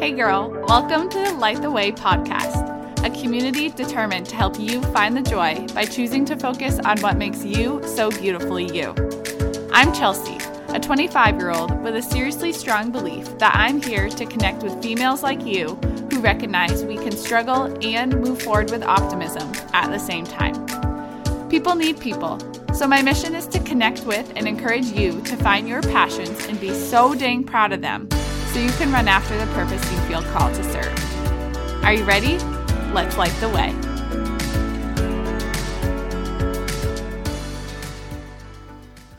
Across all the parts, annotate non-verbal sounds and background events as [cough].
Hey, girl, welcome to the Light the Way podcast, a community determined to help you find the joy by choosing to focus on what makes you so beautifully you. I'm Chelsea, a 25 year old with a seriously strong belief that I'm here to connect with females like you who recognize we can struggle and move forward with optimism at the same time. People need people, so my mission is to connect with and encourage you to find your passions and be so dang proud of them so you can run after the purpose you feel called to serve. Are you ready? Let's light the way.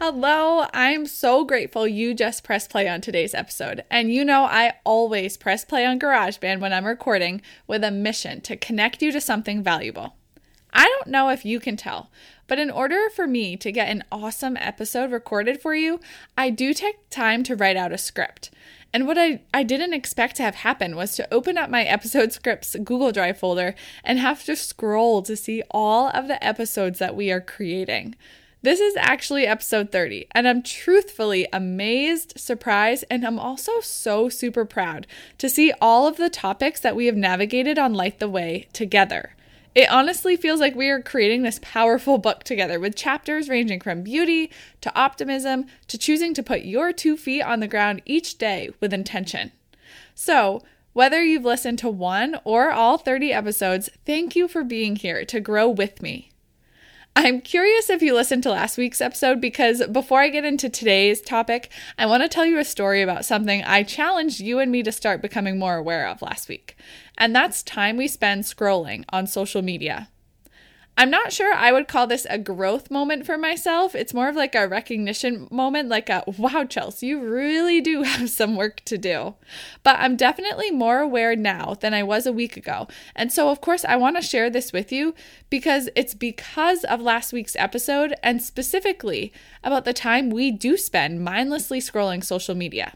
Hello, I'm so grateful you just pressed play on today's episode. And you know, I always press play on GarageBand when I'm recording with a mission to connect you to something valuable. I don't know if you can tell, but in order for me to get an awesome episode recorded for you, I do take time to write out a script. And what I, I didn't expect to have happen was to open up my episode scripts Google Drive folder and have to scroll to see all of the episodes that we are creating. This is actually episode 30, and I'm truthfully amazed, surprised, and I'm also so super proud to see all of the topics that we have navigated on Light the Way together. It honestly feels like we are creating this powerful book together with chapters ranging from beauty to optimism to choosing to put your two feet on the ground each day with intention. So, whether you've listened to one or all 30 episodes, thank you for being here to grow with me. I'm curious if you listened to last week's episode because before I get into today's topic, I want to tell you a story about something I challenged you and me to start becoming more aware of last week. And that's time we spend scrolling on social media. I'm not sure I would call this a growth moment for myself. It's more of like a recognition moment, like a wow, Chelsea, you really do [laughs] have some work to do. But I'm definitely more aware now than I was a week ago. And so, of course, I want to share this with you because it's because of last week's episode and specifically about the time we do spend mindlessly scrolling social media.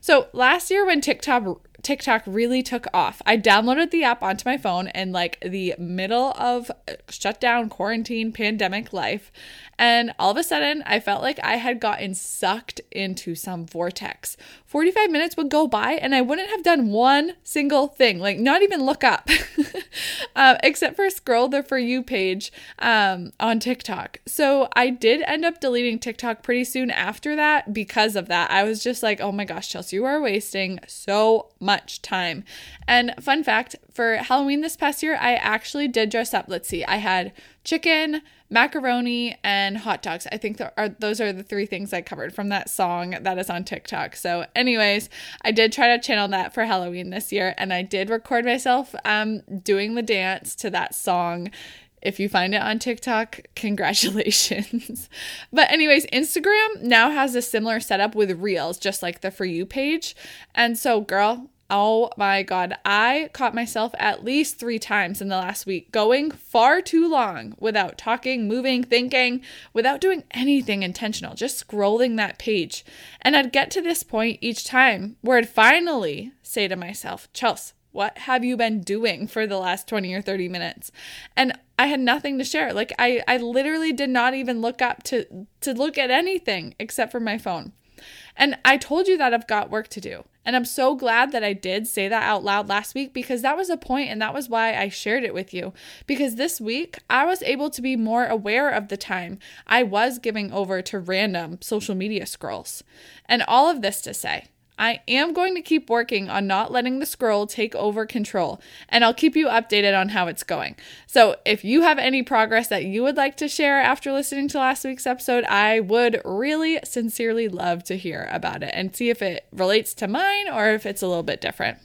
So, last year when TikTok TikTok really took off. I downloaded the app onto my phone in like the middle of uh, shutdown, quarantine, pandemic life. And all of a sudden, I felt like I had gotten sucked into some vortex. 45 minutes would go by and I wouldn't have done one single thing, like not even look up, [laughs] [laughs] uh, except for scroll the For You page um, on TikTok. So I did end up deleting TikTok pretty soon after that because of that. I was just like, oh my gosh, Chelsea, you are wasting so much time. And fun fact for Halloween this past year, I actually did dress up. Let's see, I had chicken macaroni and hot dogs. I think are, those are the three things I covered from that song that is on TikTok. So, anyways, I did try to channel that for Halloween this year, and I did record myself um, doing the dance to that song. If you find it on TikTok, [laughs] congratulations. [laughs] but, anyways, Instagram now has a similar setup with Reels, just like the For You page. And so, girl, Oh my God. I caught myself at least three times in the last week going far too long without talking, moving, thinking, without doing anything intentional, just scrolling that page. And I'd get to this point each time where I'd finally say to myself, Chelsea, what have you been doing for the last 20 or 30 minutes? And I had nothing to share. Like I, I literally did not even look up to to look at anything except for my phone. And I told you that I've got work to do. And I'm so glad that I did say that out loud last week because that was a point and that was why I shared it with you. Because this week I was able to be more aware of the time I was giving over to random social media scrolls. And all of this to say, I am going to keep working on not letting the scroll take over control, and I'll keep you updated on how it's going. So, if you have any progress that you would like to share after listening to last week's episode, I would really sincerely love to hear about it and see if it relates to mine or if it's a little bit different.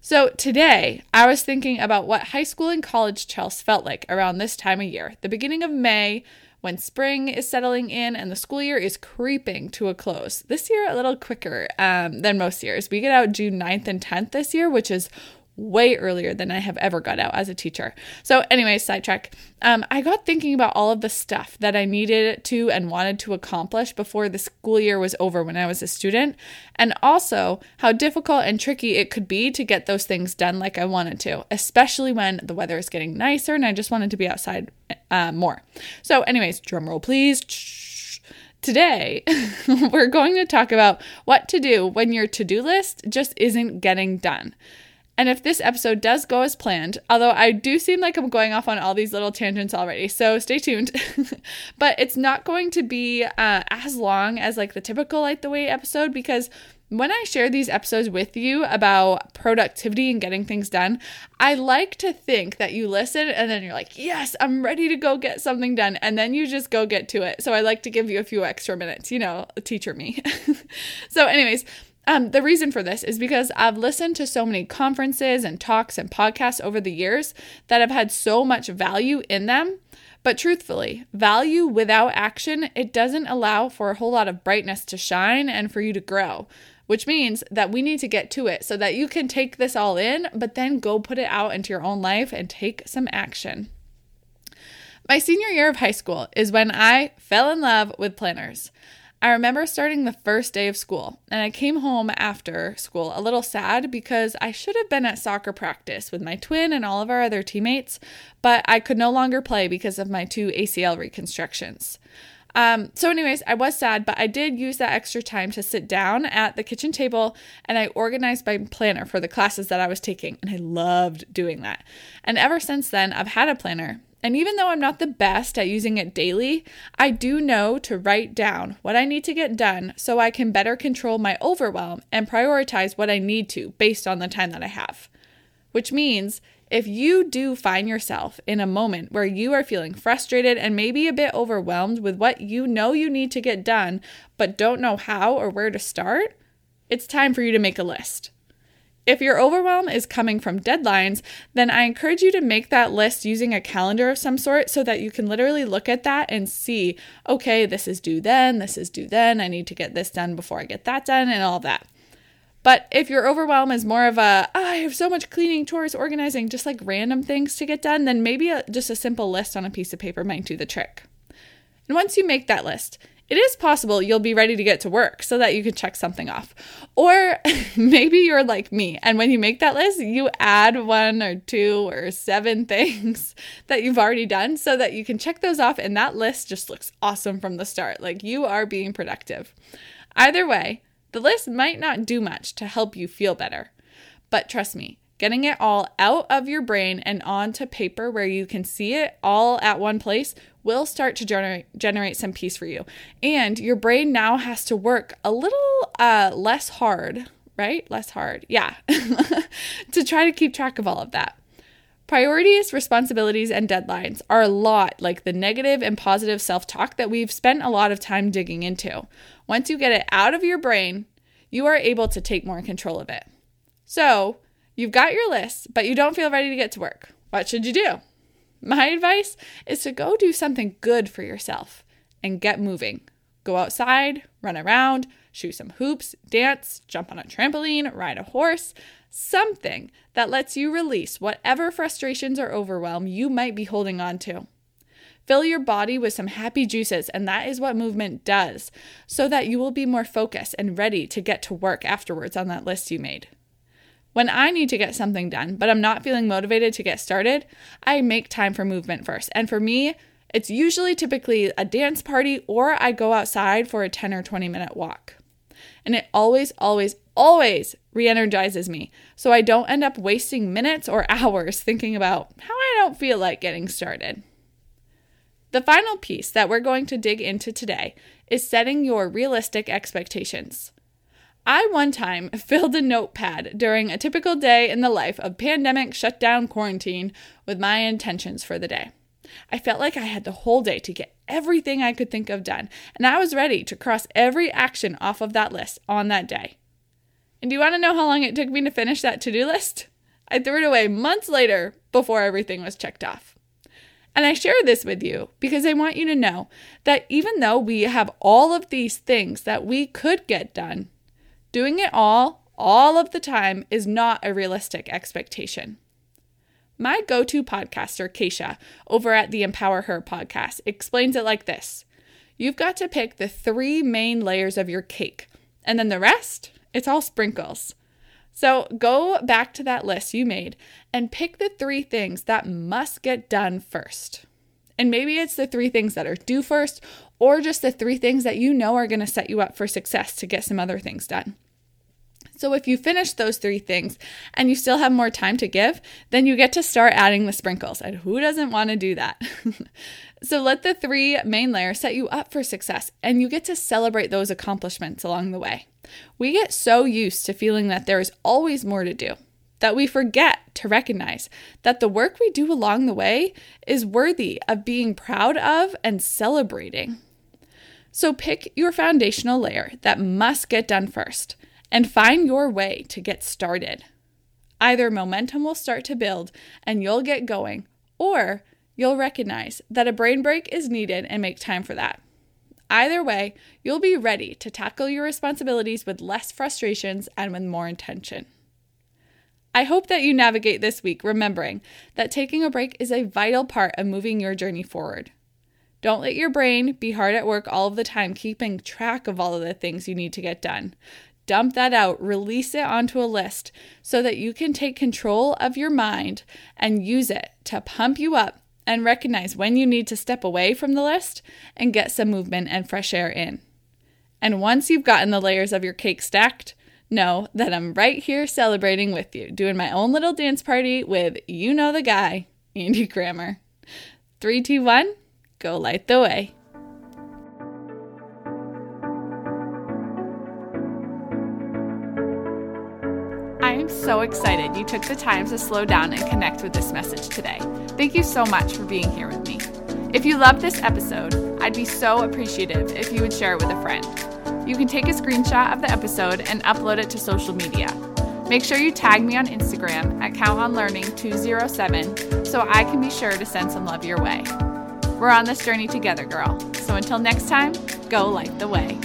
So, today I was thinking about what high school and college Chelsea felt like around this time of year, the beginning of May when spring is settling in and the school year is creeping to a close. This year, a little quicker um, than most years. We get out June 9th and 10th this year, which is way earlier than I have ever got out as a teacher. So, anyway, sidetrack. Um, I got thinking about all of the stuff that I needed to and wanted to accomplish before the school year was over when I was a student, and also how difficult and tricky it could be to get those things done like I wanted to, especially when the weather is getting nicer and I just wanted to be outside uh, more. So, anyways, drum roll, please Today, [laughs] we're going to talk about what to do when your to do list just isn't getting done. And if this episode does go as planned, although I do seem like I'm going off on all these little tangents already, so stay tuned. [laughs] but it's not going to be uh, as long as like the typical Light the Way episode because when I share these episodes with you about productivity and getting things done, I like to think that you listen and then you're like, yes, I'm ready to go get something done. And then you just go get to it. So I like to give you a few extra minutes, you know, teacher me. [laughs] so, anyways, um, the reason for this is because I've listened to so many conferences and talks and podcasts over the years that have had so much value in them. But truthfully, value without action, it doesn't allow for a whole lot of brightness to shine and for you to grow which means that we need to get to it so that you can take this all in, but then go put it out into your own life and take some action. My senior year of high school is when I fell in love with planners. I remember starting the first day of school, and I came home after school a little sad because I should have been at soccer practice with my twin and all of our other teammates, but I could no longer play because of my two ACL reconstructions. Um, so, anyways, I was sad, but I did use that extra time to sit down at the kitchen table and I organized my planner for the classes that I was taking. And I loved doing that. And ever since then, I've had a planner. And even though I'm not the best at using it daily, I do know to write down what I need to get done so I can better control my overwhelm and prioritize what I need to based on the time that I have. Which means if you do find yourself in a moment where you are feeling frustrated and maybe a bit overwhelmed with what you know you need to get done, but don't know how or where to start, it's time for you to make a list. If your overwhelm is coming from deadlines, then I encourage you to make that list using a calendar of some sort so that you can literally look at that and see, okay, this is due then, this is due then, I need to get this done before I get that done, and all that. But if your overwhelm is more of a, oh, I have so much cleaning, chores, organizing, just like random things to get done, then maybe a, just a simple list on a piece of paper might do the trick. And once you make that list, it is possible you'll be ready to get to work so that you can check something off. Or [laughs] maybe you're like me, and when you make that list, you add one or two or seven [laughs] things that you've already done so that you can check those off, and that list just looks awesome from the start. Like you are being productive. Either way, the list might not do much to help you feel better, but trust me, getting it all out of your brain and onto paper where you can see it all at one place will start to generate generate some peace for you. And your brain now has to work a little uh, less hard, right? Less hard, yeah, [laughs] to try to keep track of all of that. Priorities, responsibilities, and deadlines are a lot like the negative and positive self talk that we've spent a lot of time digging into. Once you get it out of your brain, you are able to take more control of it. So, you've got your list, but you don't feel ready to get to work. What should you do? My advice is to go do something good for yourself and get moving. Go outside, run around, shoot some hoops, dance, jump on a trampoline, ride a horse, something that lets you release whatever frustrations or overwhelm you might be holding on to. Fill your body with some happy juices, and that is what movement does, so that you will be more focused and ready to get to work afterwards on that list you made. When I need to get something done, but I'm not feeling motivated to get started, I make time for movement first. And for me, it's usually typically a dance party or I go outside for a 10 or 20 minute walk. And it always, always, always re energizes me. So I don't end up wasting minutes or [laughs] hours thinking about how I don't feel like getting started. The final piece that we're going to dig into today is setting your realistic expectations. I one time [laughs] filled a notepad during a typical day in the life of pandemic shutdown quarantine with my intentions for the day. I felt like I had the whole day to get everything I could think of done, and I was ready to cross every action off of that list on that day. And do you want to know how long it took me to finish that to do list? I threw it away months later before everything was checked off. And I share this with you because I want you to know that even though we have all of these things that we could get done, doing it all, all of the time, is not a realistic expectation. My go to podcaster, Keisha, over at the Empower Her podcast, explains it like this You've got to pick the three main layers of your cake, and then the rest, it's all sprinkles. So go back to that list you made and pick the three things that must get done first. And maybe it's the three things that are due first, or just the three things that you know are going to set you up for success to get some other things done. So, if you finish those three things and you still have more time to give, then you get to start adding the sprinkles. And who doesn't want to do that? [laughs] so, let the three main layers set you up for success, and you get to celebrate those accomplishments along the way. We get so used to feeling that there is always more to do that we forget to recognize that the work we do along the way is worthy of being proud of and celebrating. So pick your foundational layer that must get done first and find your way to get started. Either momentum will start to build and you'll get going, or you'll recognize that a brain break is needed and make time for that. Either way, you'll be ready to tackle your responsibilities with less frustrations and with more intention. I hope that you navigate this week remembering that taking a break is a vital part of moving your journey forward. Don't let your brain be hard at work all of the time, keeping track of all of the things you need to get done. Dump that out, release it onto a list so that you can take control of your mind and use it to pump you up and recognize when you need to step away from the list and get some movement and fresh air in. And once you've gotten the layers of your cake stacked, know that I'm right here celebrating with you, doing my own little dance party with you know the guy, Andy Grammer. Three, two, one, go light the way. So excited you took the time to slow down and connect with this message today. Thank you so much for being here with me. If you loved this episode, I'd be so appreciative if you would share it with a friend. You can take a screenshot of the episode and upload it to social media. Make sure you tag me on Instagram at CountOnLearning207 so I can be sure to send some love your way. We're on this journey together, girl. So until next time, go light the way.